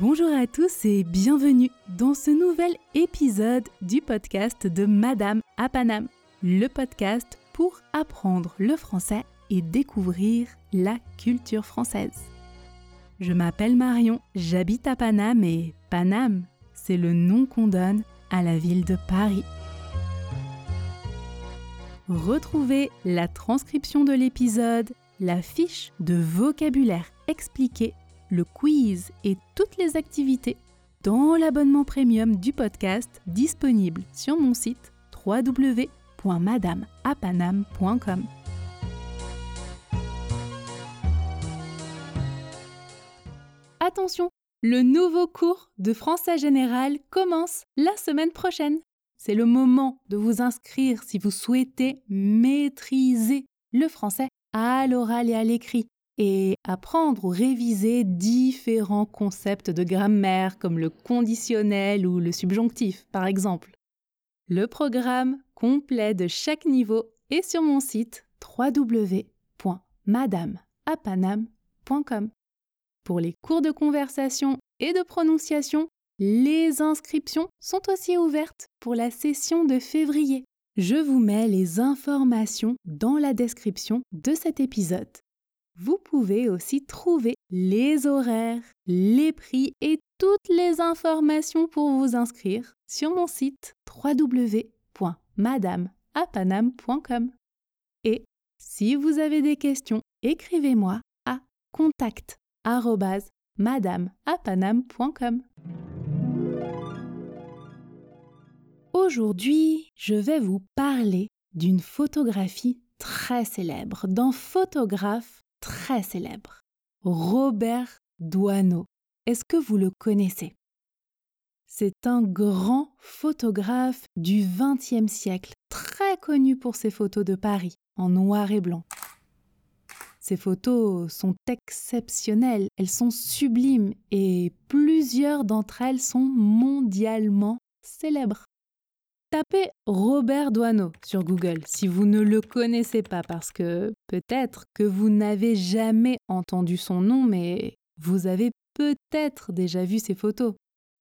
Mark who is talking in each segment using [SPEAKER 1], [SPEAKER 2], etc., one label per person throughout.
[SPEAKER 1] Bonjour à tous et bienvenue dans ce nouvel épisode du podcast de Madame à Paname, le podcast pour apprendre le français et découvrir la culture française. Je m'appelle Marion, j'habite à Paname et Paname, c'est le nom qu'on donne à la ville de Paris. Retrouvez la transcription de l'épisode, la fiche de vocabulaire expliquée, le quiz et toutes les activités dans l'abonnement premium du podcast disponible sur mon site www.madameapanam.com. Attention, le nouveau cours de français général commence la semaine prochaine. C'est le moment de vous inscrire si vous souhaitez maîtriser le français à l'oral et à l'écrit et apprendre ou réviser différents concepts de grammaire comme le conditionnel ou le subjonctif par exemple. Le programme complet de chaque niveau est sur mon site www.madameapanam.com. Pour les cours de conversation et de prononciation, les inscriptions sont aussi ouvertes pour la session de février. Je vous mets les informations dans la description de cet épisode. Vous pouvez aussi trouver les horaires, les prix et toutes les informations pour vous inscrire sur mon site www.madameapanam.com. Et si vous avez des questions, écrivez-moi à contact@madameapanam.com. Aujourd'hui, je vais vous parler d'une photographie très célèbre, d'un photographe très célèbre, Robert Doisneau. Est-ce que vous le connaissez? C'est un grand photographe du XXe siècle, très connu pour ses photos de Paris en noir et blanc. Ces photos sont exceptionnelles, elles sont sublimes et plusieurs d'entre elles sont mondialement célèbres. Tapez Robert Doisneau sur Google si vous ne le connaissez pas parce que peut-être que vous n'avez jamais entendu son nom mais vous avez peut-être déjà vu ses photos.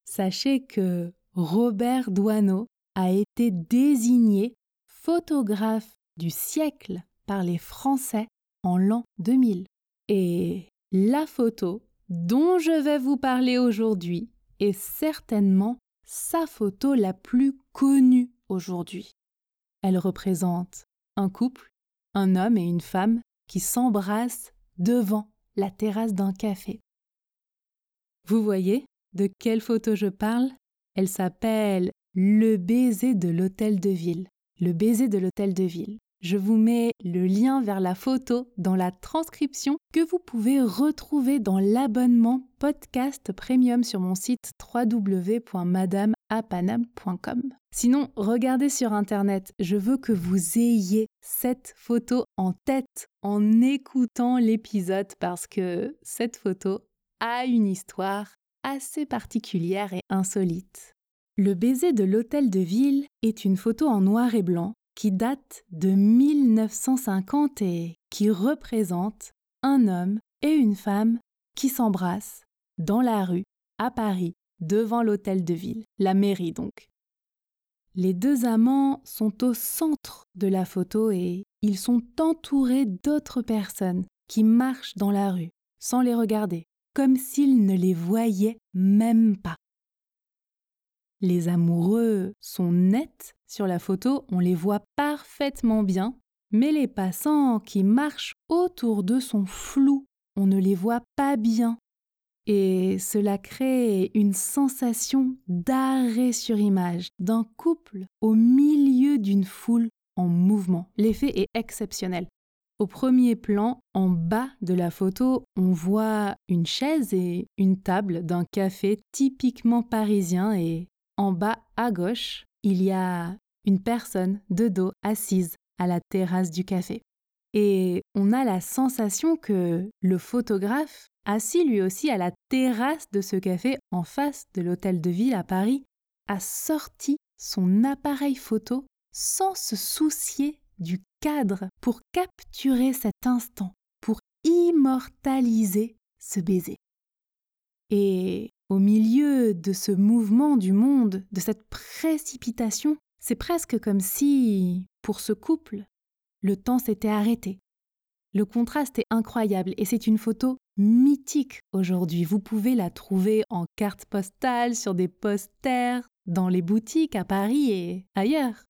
[SPEAKER 1] Sachez que Robert Doisneau a été désigné photographe du siècle par les Français en l'an 2000. Et la photo dont je vais vous parler aujourd'hui est certainement sa photo la plus connue aujourd'hui. Elle représente un couple, un homme et une femme qui s'embrassent devant la terrasse d'un café. Vous voyez de quelle photo je parle? Elle s'appelle Le baiser de l'hôtel de ville. Le baiser de l'hôtel de ville. Je vous mets le lien vers la photo dans la transcription que vous pouvez retrouver dans l'abonnement podcast premium sur mon site www.madameapanam.com. Sinon, regardez sur internet, je veux que vous ayez cette photo en tête en écoutant l'épisode parce que cette photo a une histoire assez particulière et insolite. Le baiser de l'hôtel de ville est une photo en noir et blanc qui date de 1950 et qui représente un homme et une femme qui s'embrassent dans la rue, à Paris, devant l'hôtel de ville, la mairie donc. Les deux amants sont au centre de la photo et ils sont entourés d'autres personnes qui marchent dans la rue sans les regarder, comme s'ils ne les voyaient même pas. Les amoureux sont nets sur la photo, on les voit parfaitement bien, mais les passants qui marchent autour d'eux sont flous, on ne les voit pas bien. Et cela crée une sensation d'arrêt sur image d'un couple au milieu d'une foule en mouvement. L'effet est exceptionnel. Au premier plan, en bas de la photo, on voit une chaise et une table d'un café typiquement parisien et en bas à gauche, il y a une personne de dos assise à la terrasse du café. Et on a la sensation que le photographe, assis lui aussi à la terrasse de ce café en face de l'hôtel de ville à Paris, a sorti son appareil photo sans se soucier du cadre pour capturer cet instant, pour immortaliser ce baiser. Et au milieu de ce mouvement du monde, de cette précipitation, c'est presque comme si, pour ce couple, le temps s'était arrêté. Le contraste est incroyable et c'est une photo mythique aujourd'hui. Vous pouvez la trouver en carte postale, sur des posters, dans les boutiques à Paris et ailleurs.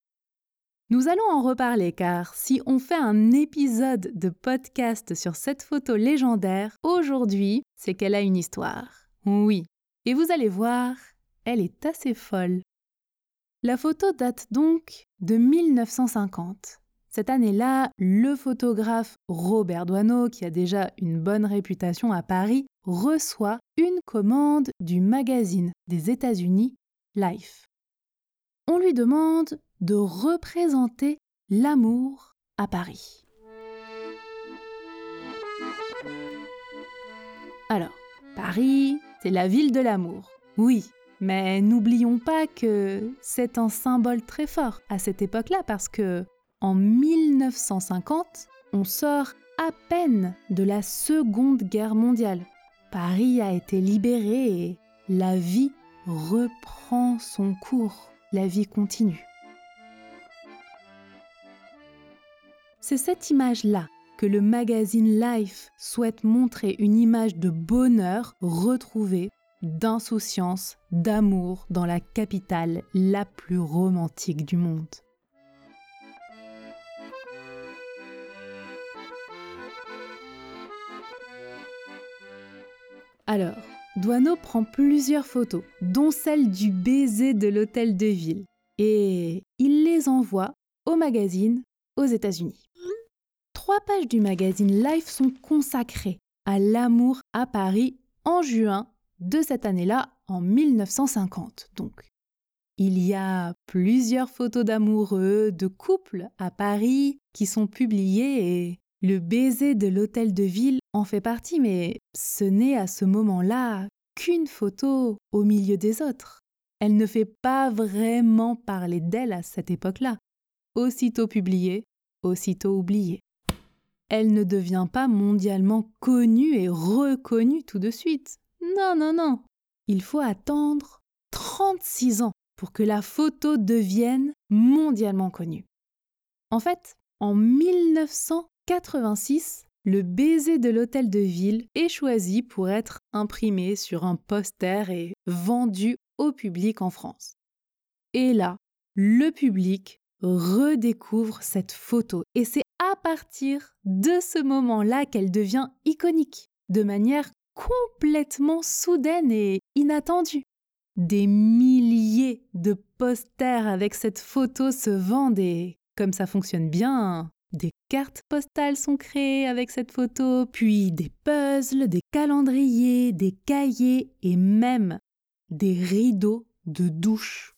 [SPEAKER 1] Nous allons en reparler car si on fait un épisode de podcast sur cette photo légendaire, aujourd'hui, c'est qu'elle a une histoire. Oui. Et vous allez voir, elle est assez folle. La photo date donc de 1950. Cette année-là, le photographe Robert Doisneau, qui a déjà une bonne réputation à Paris, reçoit une commande du magazine des États-Unis Life. On lui demande de représenter l'amour à Paris. Alors, Paris, c'est la ville de l'amour. Oui, mais n'oublions pas que c'est un symbole très fort à cette époque-là parce que en 1950, on sort à peine de la Seconde Guerre mondiale. Paris a été libéré et la vie reprend son cours. La vie continue. C'est cette image-là le magazine Life souhaite montrer une image de bonheur retrouvé, d'insouciance, d'amour dans la capitale la plus romantique du monde. Alors, Douaneau prend plusieurs photos, dont celle du baiser de l'hôtel de ville, et il les envoie au magazine aux États-Unis. Trois pages du magazine Life sont consacrées à l'amour à Paris en juin de cette année-là, en 1950 donc. Il y a plusieurs photos d'amoureux, de couples à Paris qui sont publiées et le baiser de l'hôtel de ville en fait partie, mais ce n'est à ce moment-là qu'une photo au milieu des autres. Elle ne fait pas vraiment parler d'elle à cette époque-là. Aussitôt publiée, aussitôt oubliée. Elle ne devient pas mondialement connue et reconnue tout de suite. Non, non, non. Il faut attendre 36 ans pour que la photo devienne mondialement connue. En fait, en 1900, 86, le baiser de l'hôtel de ville est choisi pour être imprimé sur un poster et vendu au public en France. Et là, le public redécouvre cette photo et c'est à partir de ce moment-là qu'elle devient iconique, de manière complètement soudaine et inattendue. Des milliers de posters avec cette photo se vendent et, comme ça fonctionne bien, des cartes postales sont créées avec cette photo, puis des puzzles, des calendriers, des cahiers et même des rideaux de douche.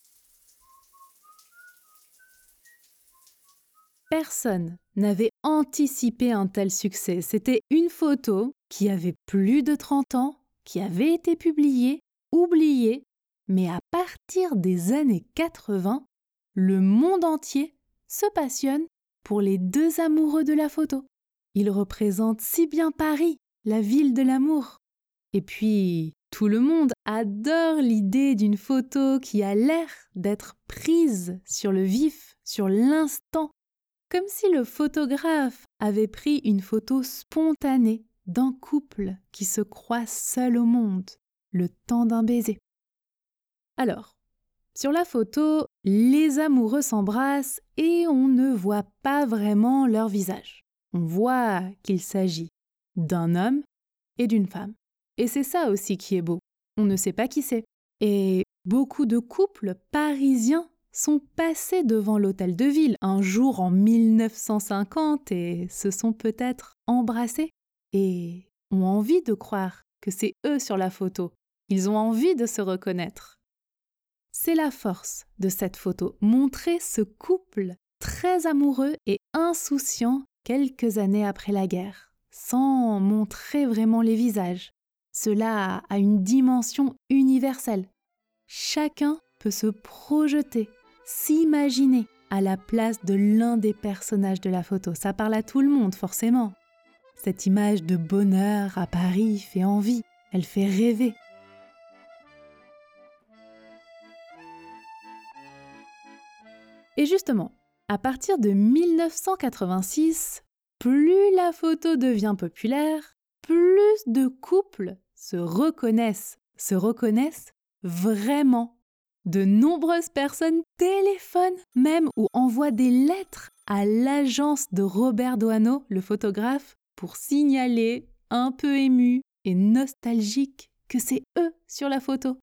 [SPEAKER 1] Personne n'avait anticipé un tel succès. C'était une photo qui avait plus de 30 ans, qui avait été publiée, oubliée, mais à partir des années 80, le monde entier se passionne pour les deux amoureux de la photo. Ils représentent si bien Paris, la ville de l'amour. Et puis, tout le monde adore l'idée d'une photo qui a l'air d'être prise sur le vif, sur l'instant, comme si le photographe avait pris une photo spontanée d'un couple qui se croit seul au monde, le temps d'un baiser. Alors, sur la photo, les amoureux s'embrassent et on ne voit pas vraiment leur visage. On voit qu'il s'agit d'un homme et d'une femme. Et c'est ça aussi qui est beau. On ne sait pas qui c'est. Et beaucoup de couples parisiens sont passés devant l'hôtel de ville un jour en 1950 et se sont peut-être embrassés et ont envie de croire que c'est eux sur la photo. Ils ont envie de se reconnaître. C'est la force de cette photo, montrer ce couple très amoureux et insouciant quelques années après la guerre, sans montrer vraiment les visages. Cela a une dimension universelle. Chacun peut se projeter, s'imaginer à la place de l'un des personnages de la photo. Ça parle à tout le monde, forcément. Cette image de bonheur à Paris fait envie, elle fait rêver. Et justement, à partir de 1986, plus la photo devient populaire, plus de couples se reconnaissent, se reconnaissent vraiment de nombreuses personnes téléphonent même ou envoient des lettres à l'agence de Robert Doisneau, le photographe, pour signaler, un peu ému et nostalgique, que c'est eux sur la photo.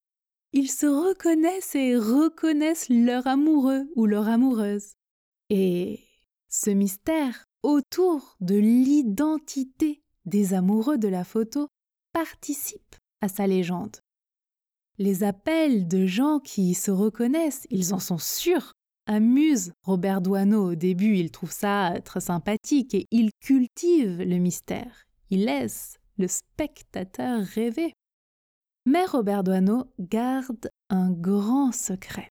[SPEAKER 1] Ils se reconnaissent et reconnaissent leur amoureux ou leur amoureuse. Et ce mystère autour de l'identité des amoureux de la photo participe à sa légende. Les appels de gens qui se reconnaissent, ils en sont sûrs, amusent Robert Doisneau au début, il trouve ça très sympathique et il cultive le mystère. Il laisse le spectateur rêver. Mais Robert Doisneau garde un grand secret.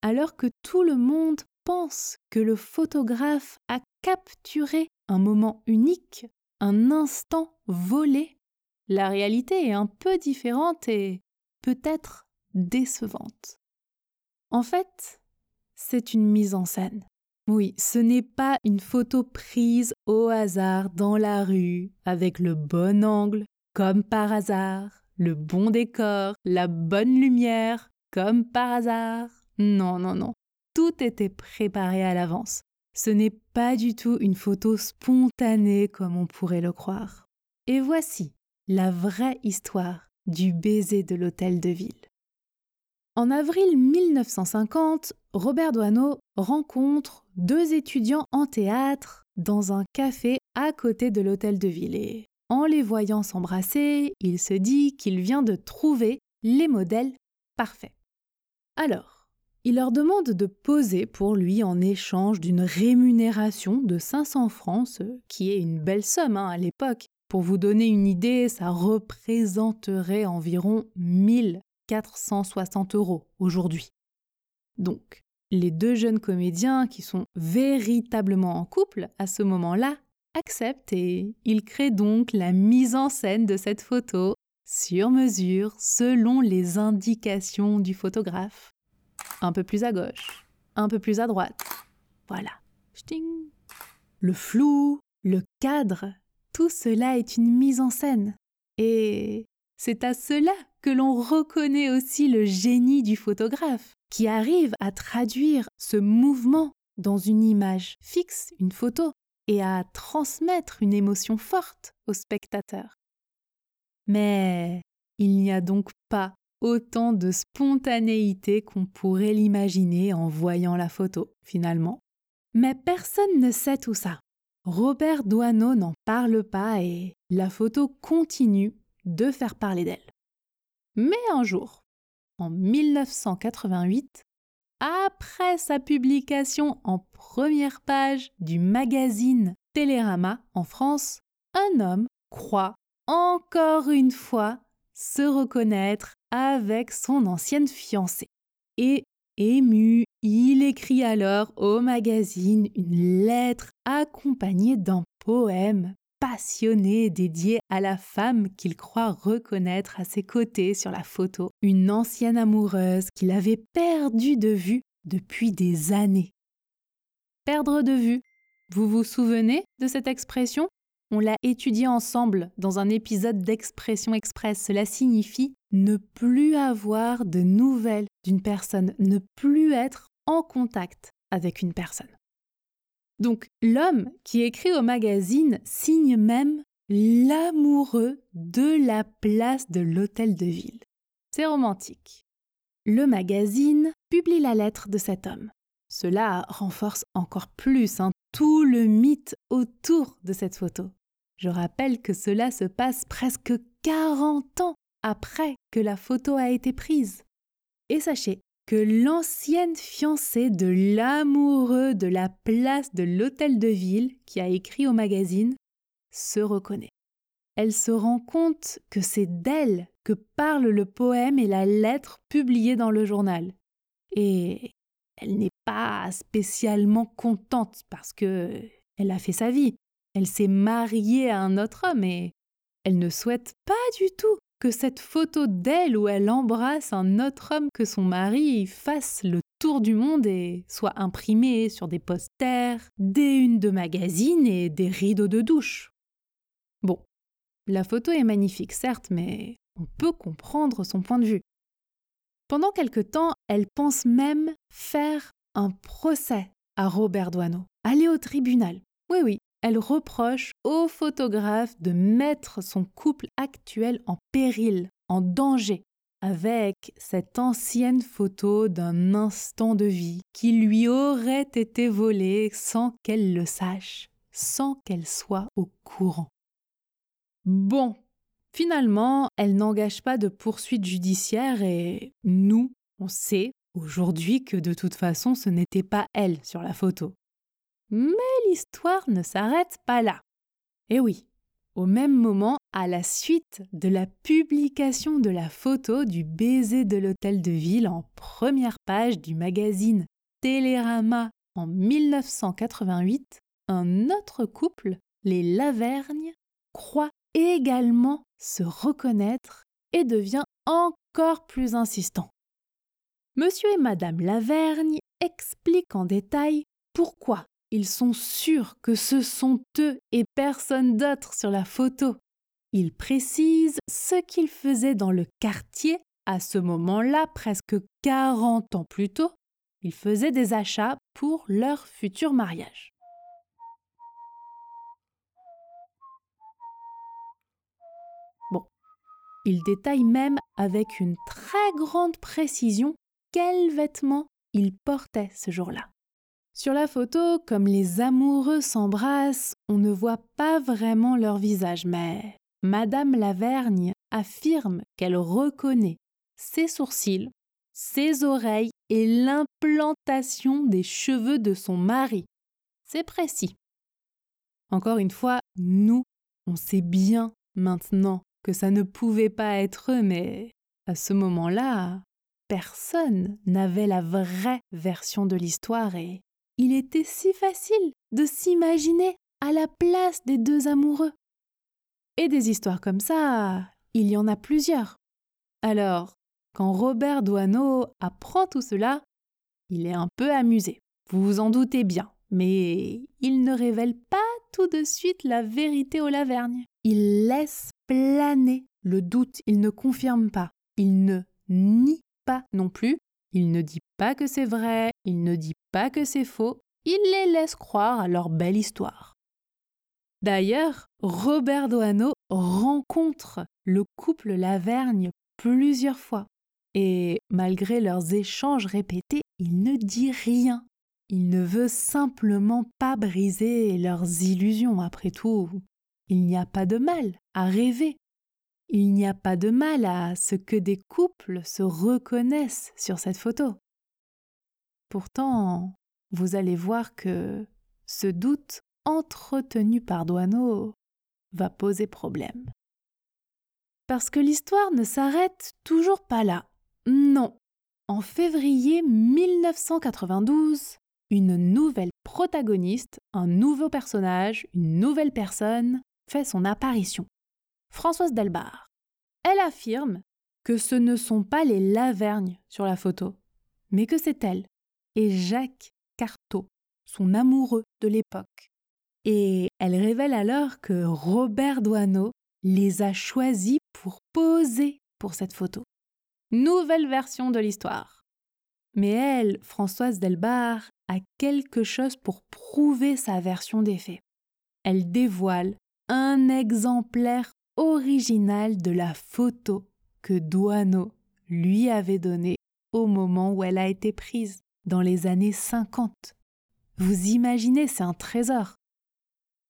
[SPEAKER 1] Alors que tout le monde pense que le photographe a capturé un moment unique, un instant volé, la réalité est un peu différente et peut-être décevante. En fait, c'est une mise en scène. Oui, ce n'est pas une photo prise au hasard dans la rue, avec le bon angle, comme par hasard, le bon décor, la bonne lumière, comme par hasard. Non, non, non. Tout était préparé à l'avance. Ce n'est pas du tout une photo spontanée comme on pourrait le croire. Et voici la vraie histoire du baiser de l'hôtel de ville. En avril 1950, Robert Doisneau rencontre deux étudiants en théâtre dans un café à côté de l'hôtel de ville et en les voyant s'embrasser, il se dit qu'il vient de trouver les modèles parfaits. Alors, il leur demande de poser pour lui en échange d'une rémunération de 500 francs, ce qui est une belle somme hein, à l'époque. Pour vous donner une idée, ça représenterait environ 1460 euros aujourd'hui. Donc, les deux jeunes comédiens qui sont véritablement en couple à ce moment-là acceptent et ils créent donc la mise en scène de cette photo sur mesure selon les indications du photographe un peu plus à gauche, un peu plus à droite. Voilà. Le flou, le cadre, tout cela est une mise en scène. Et c'est à cela que l'on reconnaît aussi le génie du photographe, qui arrive à traduire ce mouvement dans une image fixe, une photo, et à transmettre une émotion forte au spectateur. Mais il n'y a donc pas autant de spontanéité qu'on pourrait l'imaginer en voyant la photo, finalement. Mais personne ne sait tout ça. Robert Doisneau n'en parle pas et la photo continue de faire parler d'elle. Mais un jour, en 1988, après sa publication en première page du magazine Télérama en France, un homme croit encore une fois se reconnaître avec son ancienne fiancée. Et ému, il écrit alors au magazine une lettre accompagnée d'un poème passionné dédié à la femme qu'il croit reconnaître à ses côtés sur la photo, une ancienne amoureuse qu'il avait perdue de vue depuis des années. Perdre de vue. Vous vous souvenez de cette expression? On l'a étudié ensemble dans un épisode d'Expression Express. Cela signifie ne plus avoir de nouvelles d'une personne, ne plus être en contact avec une personne. Donc l'homme qui écrit au magazine signe même l'amoureux de la place de l'hôtel de ville. C'est romantique. Le magazine publie la lettre de cet homme. Cela renforce encore plus hein, tout le mythe autour de cette photo. Je rappelle que cela se passe presque 40 ans après que la photo a été prise. Et sachez que l'ancienne fiancée de l'amoureux de la place de l'hôtel de ville qui a écrit au magazine se reconnaît. Elle se rend compte que c'est d'elle que parle le poème et la lettre publiée dans le journal. Et elle n'est pas spécialement contente parce que elle a fait sa vie. Elle s'est mariée à un autre homme et elle ne souhaite pas du tout que cette photo d'elle où elle embrasse un autre homme que son mari fasse le tour du monde et soit imprimée sur des posters, des unes de magazines et des rideaux de douche. Bon, la photo est magnifique certes, mais on peut comprendre son point de vue. Pendant quelque temps, elle pense même faire un procès à Robert Doisneau, aller au tribunal. Oui, oui, elle reproche au photographe de mettre son couple actuel en péril, en danger, avec cette ancienne photo d'un instant de vie qui lui aurait été volée sans qu'elle le sache, sans qu'elle soit au courant. Bon, finalement, elle n'engage pas de poursuite judiciaire et nous, on sait aujourd'hui que de toute façon ce n'était pas elle sur la photo. Mais l'histoire ne s'arrête pas là. Eh oui, au même moment, à la suite de la publication de la photo du baiser de l'hôtel de ville en première page du magazine Télérama en 1988, un autre couple, les Lavergne, croit également se reconnaître et devient encore plus insistant. Monsieur et Madame Lavergne expliquent en détail pourquoi ils sont sûrs que ce sont eux et personne d'autre sur la photo. Ils précisent ce qu'ils faisaient dans le quartier à ce moment-là, presque 40 ans plus tôt. Ils faisaient des achats pour leur futur mariage. Bon, ils détaillent même avec une très grande précision quels vêtements ils portaient ce jour-là. Sur la photo, comme les amoureux s'embrassent, on ne voit pas vraiment leur visage, mais Madame Lavergne affirme qu'elle reconnaît ses sourcils, ses oreilles et l'implantation des cheveux de son mari. C'est précis. Encore une fois, nous, on sait bien maintenant que ça ne pouvait pas être eux, mais à ce moment-là, personne n'avait la vraie version de l'histoire et il était si facile de s'imaginer à la place des deux amoureux. Et des histoires comme ça, il y en a plusieurs. Alors, quand Robert Doisneau apprend tout cela, il est un peu amusé. Vous vous en doutez bien, mais il ne révèle pas tout de suite la vérité au Lavergne. Il laisse planer le doute, il ne confirme pas, il ne nie pas non plus, il ne dit pas que c'est vrai, il ne dit pas que c'est faux, il les laisse croire à leur belle histoire. D'ailleurs, Robert Doano rencontre le couple Lavergne plusieurs fois, et malgré leurs échanges répétés, il ne dit rien. Il ne veut simplement pas briser leurs illusions, après tout. Il n'y a pas de mal à rêver. Il n'y a pas de mal à ce que des couples se reconnaissent sur cette photo. Pourtant, vous allez voir que ce doute entretenu par Douaneau va poser problème. Parce que l'histoire ne s'arrête toujours pas là. Non. En février 1992, une nouvelle protagoniste, un nouveau personnage, une nouvelle personne fait son apparition. Françoise Delbar. Elle affirme que ce ne sont pas les Lavergnes sur la photo, mais que c'est elle, et Jacques Carteau, son amoureux de l'époque. Et elle révèle alors que Robert Doisneau les a choisis pour poser pour cette photo. Nouvelle version de l'histoire. Mais elle, Françoise Delbar, a quelque chose pour prouver sa version des faits. Elle dévoile un exemplaire original de la photo que Doisneau lui avait donnée au moment où elle a été prise dans les années 50. Vous imaginez, c'est un trésor.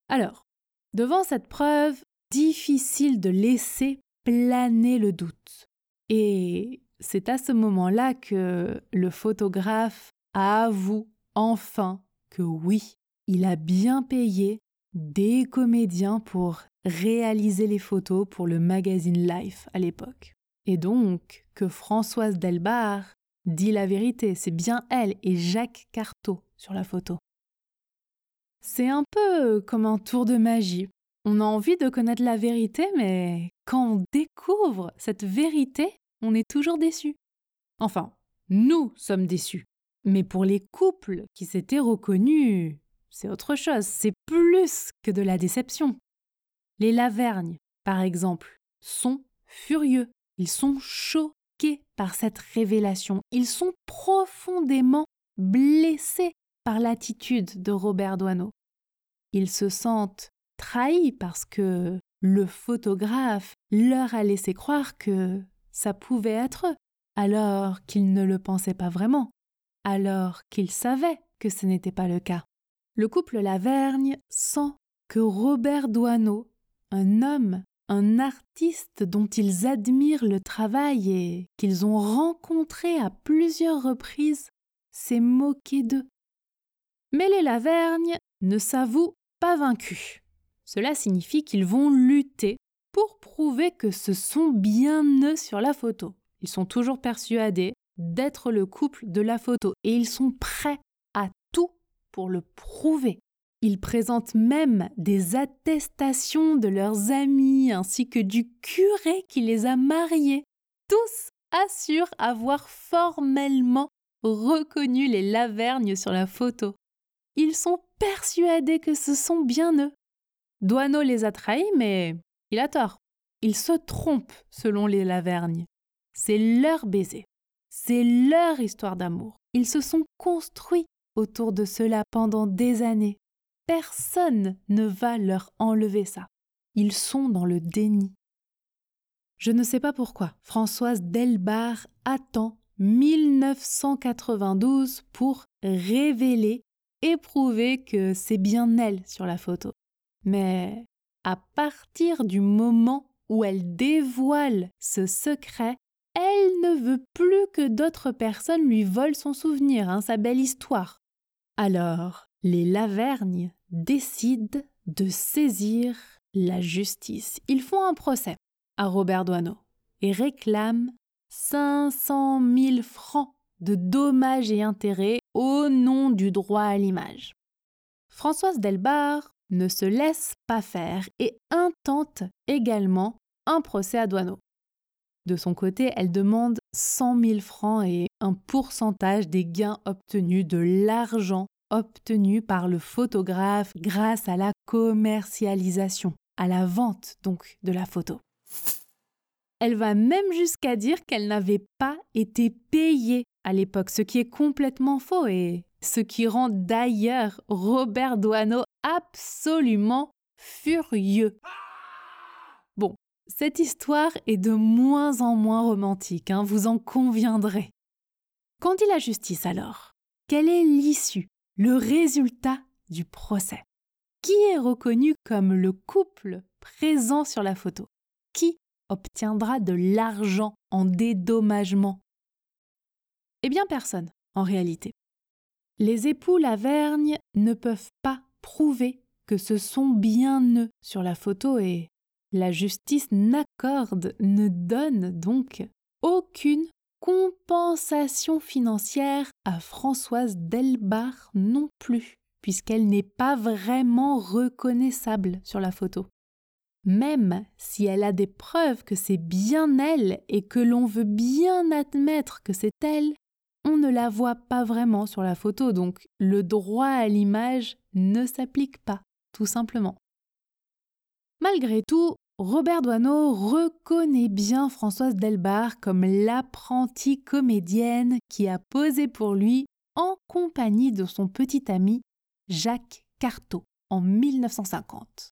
[SPEAKER 1] Alors, devant cette preuve, difficile de laisser planer le doute. Et c'est à ce moment-là que le photographe avoue enfin que oui, il a bien payé des comédiens pour réaliser les photos pour le magazine Life à l'époque. Et donc que Françoise Delbar dit la vérité, c'est bien elle et Jacques Carteau sur la photo. C'est un peu comme un tour de magie. On a envie de connaître la vérité, mais quand on découvre cette vérité, on est toujours déçu. Enfin, nous sommes déçus. Mais pour les couples qui s'étaient reconnus, c'est autre chose, c'est plus que de la déception. Les Lavergne, par exemple, sont furieux, ils sont choqués par cette révélation, ils sont profondément blessés par l'attitude de Robert Doisneau. Ils se sentent trahis parce que le photographe leur a laissé croire que ça pouvait être eux, alors qu'ils ne le pensaient pas vraiment, alors qu'ils savaient que ce n'était pas le cas. Le couple Lavergne sent que Robert Doisneau, un homme, un artiste dont ils admirent le travail et qu'ils ont rencontré à plusieurs reprises, s'est moqué d'eux. Mais les Lavergne ne s'avouent pas vaincus. Cela signifie qu'ils vont lutter pour prouver que ce sont bien eux sur la photo. Ils sont toujours persuadés d'être le couple de la photo et ils sont prêts pour le prouver. Ils présentent même des attestations de leurs amis ainsi que du curé qui les a mariés. Tous assurent avoir formellement reconnu les Lavergnes sur la photo. Ils sont persuadés que ce sont bien eux. Douaneau les a trahis, mais il a tort. Ils se trompent selon les Lavergnes. C'est leur baiser. C'est leur histoire d'amour. Ils se sont construits autour de cela pendant des années. Personne ne va leur enlever ça. Ils sont dans le déni. Je ne sais pas pourquoi Françoise Delbar attend 1992 pour révéler et prouver que c'est bien elle sur la photo. Mais à partir du moment où elle dévoile ce secret, elle ne veut plus que d'autres personnes lui volent son souvenir, hein, sa belle histoire. Alors, les Lavergne décident de saisir la justice. Ils font un procès à Robert Doisneau et réclament 500 000 francs de dommages et intérêts au nom du droit à l'image. Françoise Delbar ne se laisse pas faire et intente également un procès à Douaneau. De son côté, elle demande 100 000 francs et un pourcentage des gains obtenus de l'argent obtenu par le photographe grâce à la commercialisation, à la vente donc de la photo. Elle va même jusqu'à dire qu'elle n'avait pas été payée à l'époque, ce qui est complètement faux et ce qui rend d'ailleurs Robert Doisneau absolument furieux. Cette histoire est de moins en moins romantique, hein, vous en conviendrez. Qu'en dit la justice alors? Quelle est l'issue, le résultat du procès? Qui est reconnu comme le couple présent sur la photo? Qui obtiendra de l'argent en dédommagement? Eh bien personne, en réalité. Les époux Lavergne ne peuvent pas prouver que ce sont bien eux sur la photo et la justice n'accorde, ne donne donc aucune compensation financière à Françoise Delbar non plus, puisqu'elle n'est pas vraiment reconnaissable sur la photo. Même si elle a des preuves que c'est bien elle et que l'on veut bien admettre que c'est elle, on ne la voit pas vraiment sur la photo, donc le droit à l'image ne s'applique pas, tout simplement. Malgré tout, Robert Doisneau reconnaît bien Françoise Delbar comme l'apprentie comédienne qui a posé pour lui en compagnie de son petit ami Jacques Carteau en 1950.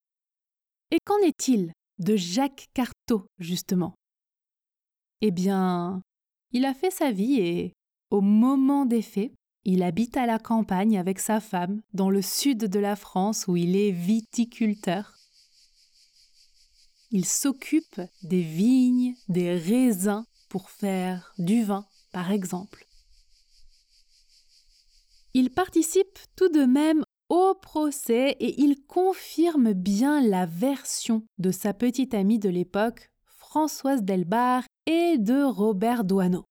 [SPEAKER 1] Et qu'en est-il de Jacques Carteau, justement? Eh bien, il a fait sa vie et au moment des faits, il habite à la campagne avec sa femme dans le sud de la France où il est viticulteur. Il s'occupe des vignes, des raisins pour faire du vin, par exemple. Il participe tout de même au procès et il confirme bien la version de sa petite amie de l'époque, Françoise Delbar, et de Robert Doisneau.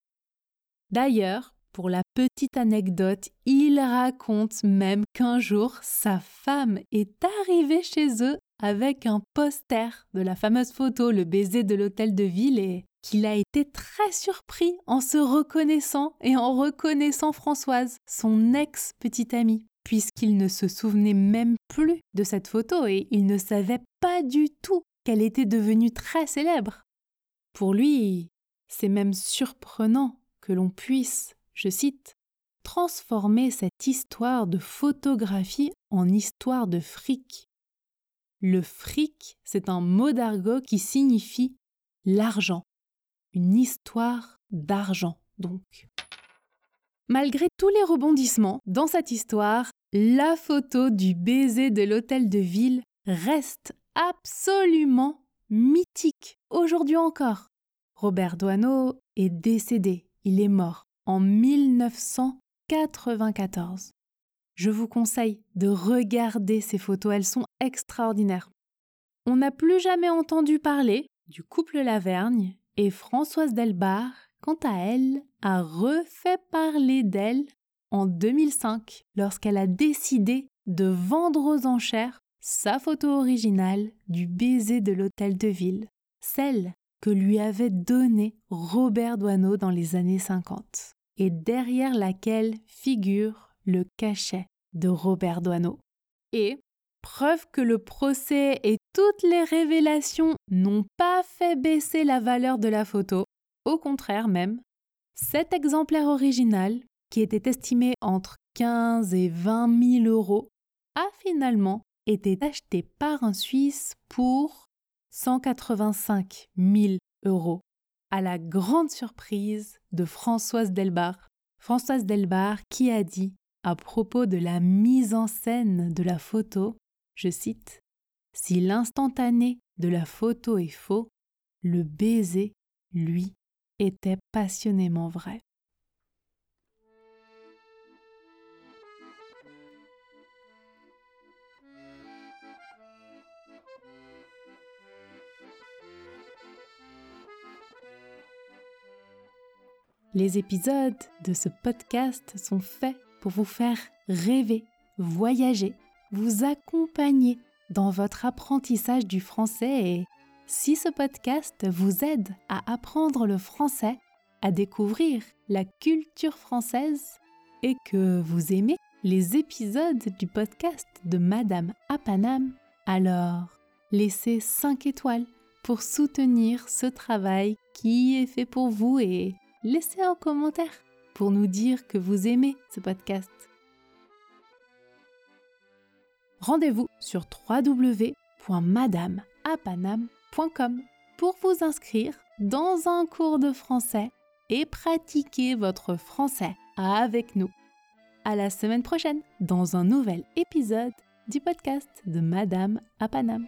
[SPEAKER 1] D'ailleurs, pour la petite anecdote, il raconte même qu'un jour, sa femme est arrivée chez eux avec un poster de la fameuse photo Le baiser de l'hôtel de ville et qu'il a été très surpris en se reconnaissant et en reconnaissant Françoise, son ex-petite amie, puisqu'il ne se souvenait même plus de cette photo et il ne savait pas du tout qu'elle était devenue très célèbre. Pour lui, c'est même surprenant que l'on puisse, je cite, transformer cette histoire de photographie en histoire de fric. Le fric, c'est un mot d'argot qui signifie l'argent. Une histoire d'argent, donc. Malgré tous les rebondissements dans cette histoire, la photo du baiser de l'hôtel de ville reste absolument mythique aujourd'hui encore. Robert Doisneau est décédé, il est mort en 1994. Je vous conseille de regarder ces photos, elles sont extraordinaires. On n'a plus jamais entendu parler du couple Lavergne et Françoise Delbar, quant à elle, a refait parler d'elle en 2005 lorsqu'elle a décidé de vendre aux enchères sa photo originale du baiser de l'hôtel de ville, celle que lui avait donnée Robert Doisneau dans les années 50, et derrière laquelle figure le cachet de Robert Doisneau. Et, preuve que le procès et toutes les révélations n'ont pas fait baisser la valeur de la photo, au contraire même, cet exemplaire original, qui était estimé entre 15 et 20 000 euros, a finalement été acheté par un Suisse pour 185 000 euros, à la grande surprise de Françoise Delbar. Françoise Delbar qui a dit à propos de la mise en scène de la photo, je cite, Si l'instantané de la photo est faux, le baiser, lui, était passionnément vrai. Les épisodes de ce podcast sont faits pour vous faire rêver, voyager, vous accompagner dans votre apprentissage du français et si ce podcast vous aide à apprendre le français, à découvrir la culture française et que vous aimez les épisodes du podcast de Madame Apanam, alors laissez 5 étoiles pour soutenir ce travail qui est fait pour vous et laissez un commentaire pour nous dire que vous aimez ce podcast. Rendez-vous sur www.madameapanam.com pour vous inscrire dans un cours de français et pratiquer votre français avec nous. À la semaine prochaine dans un nouvel épisode du podcast de Madame Apanam.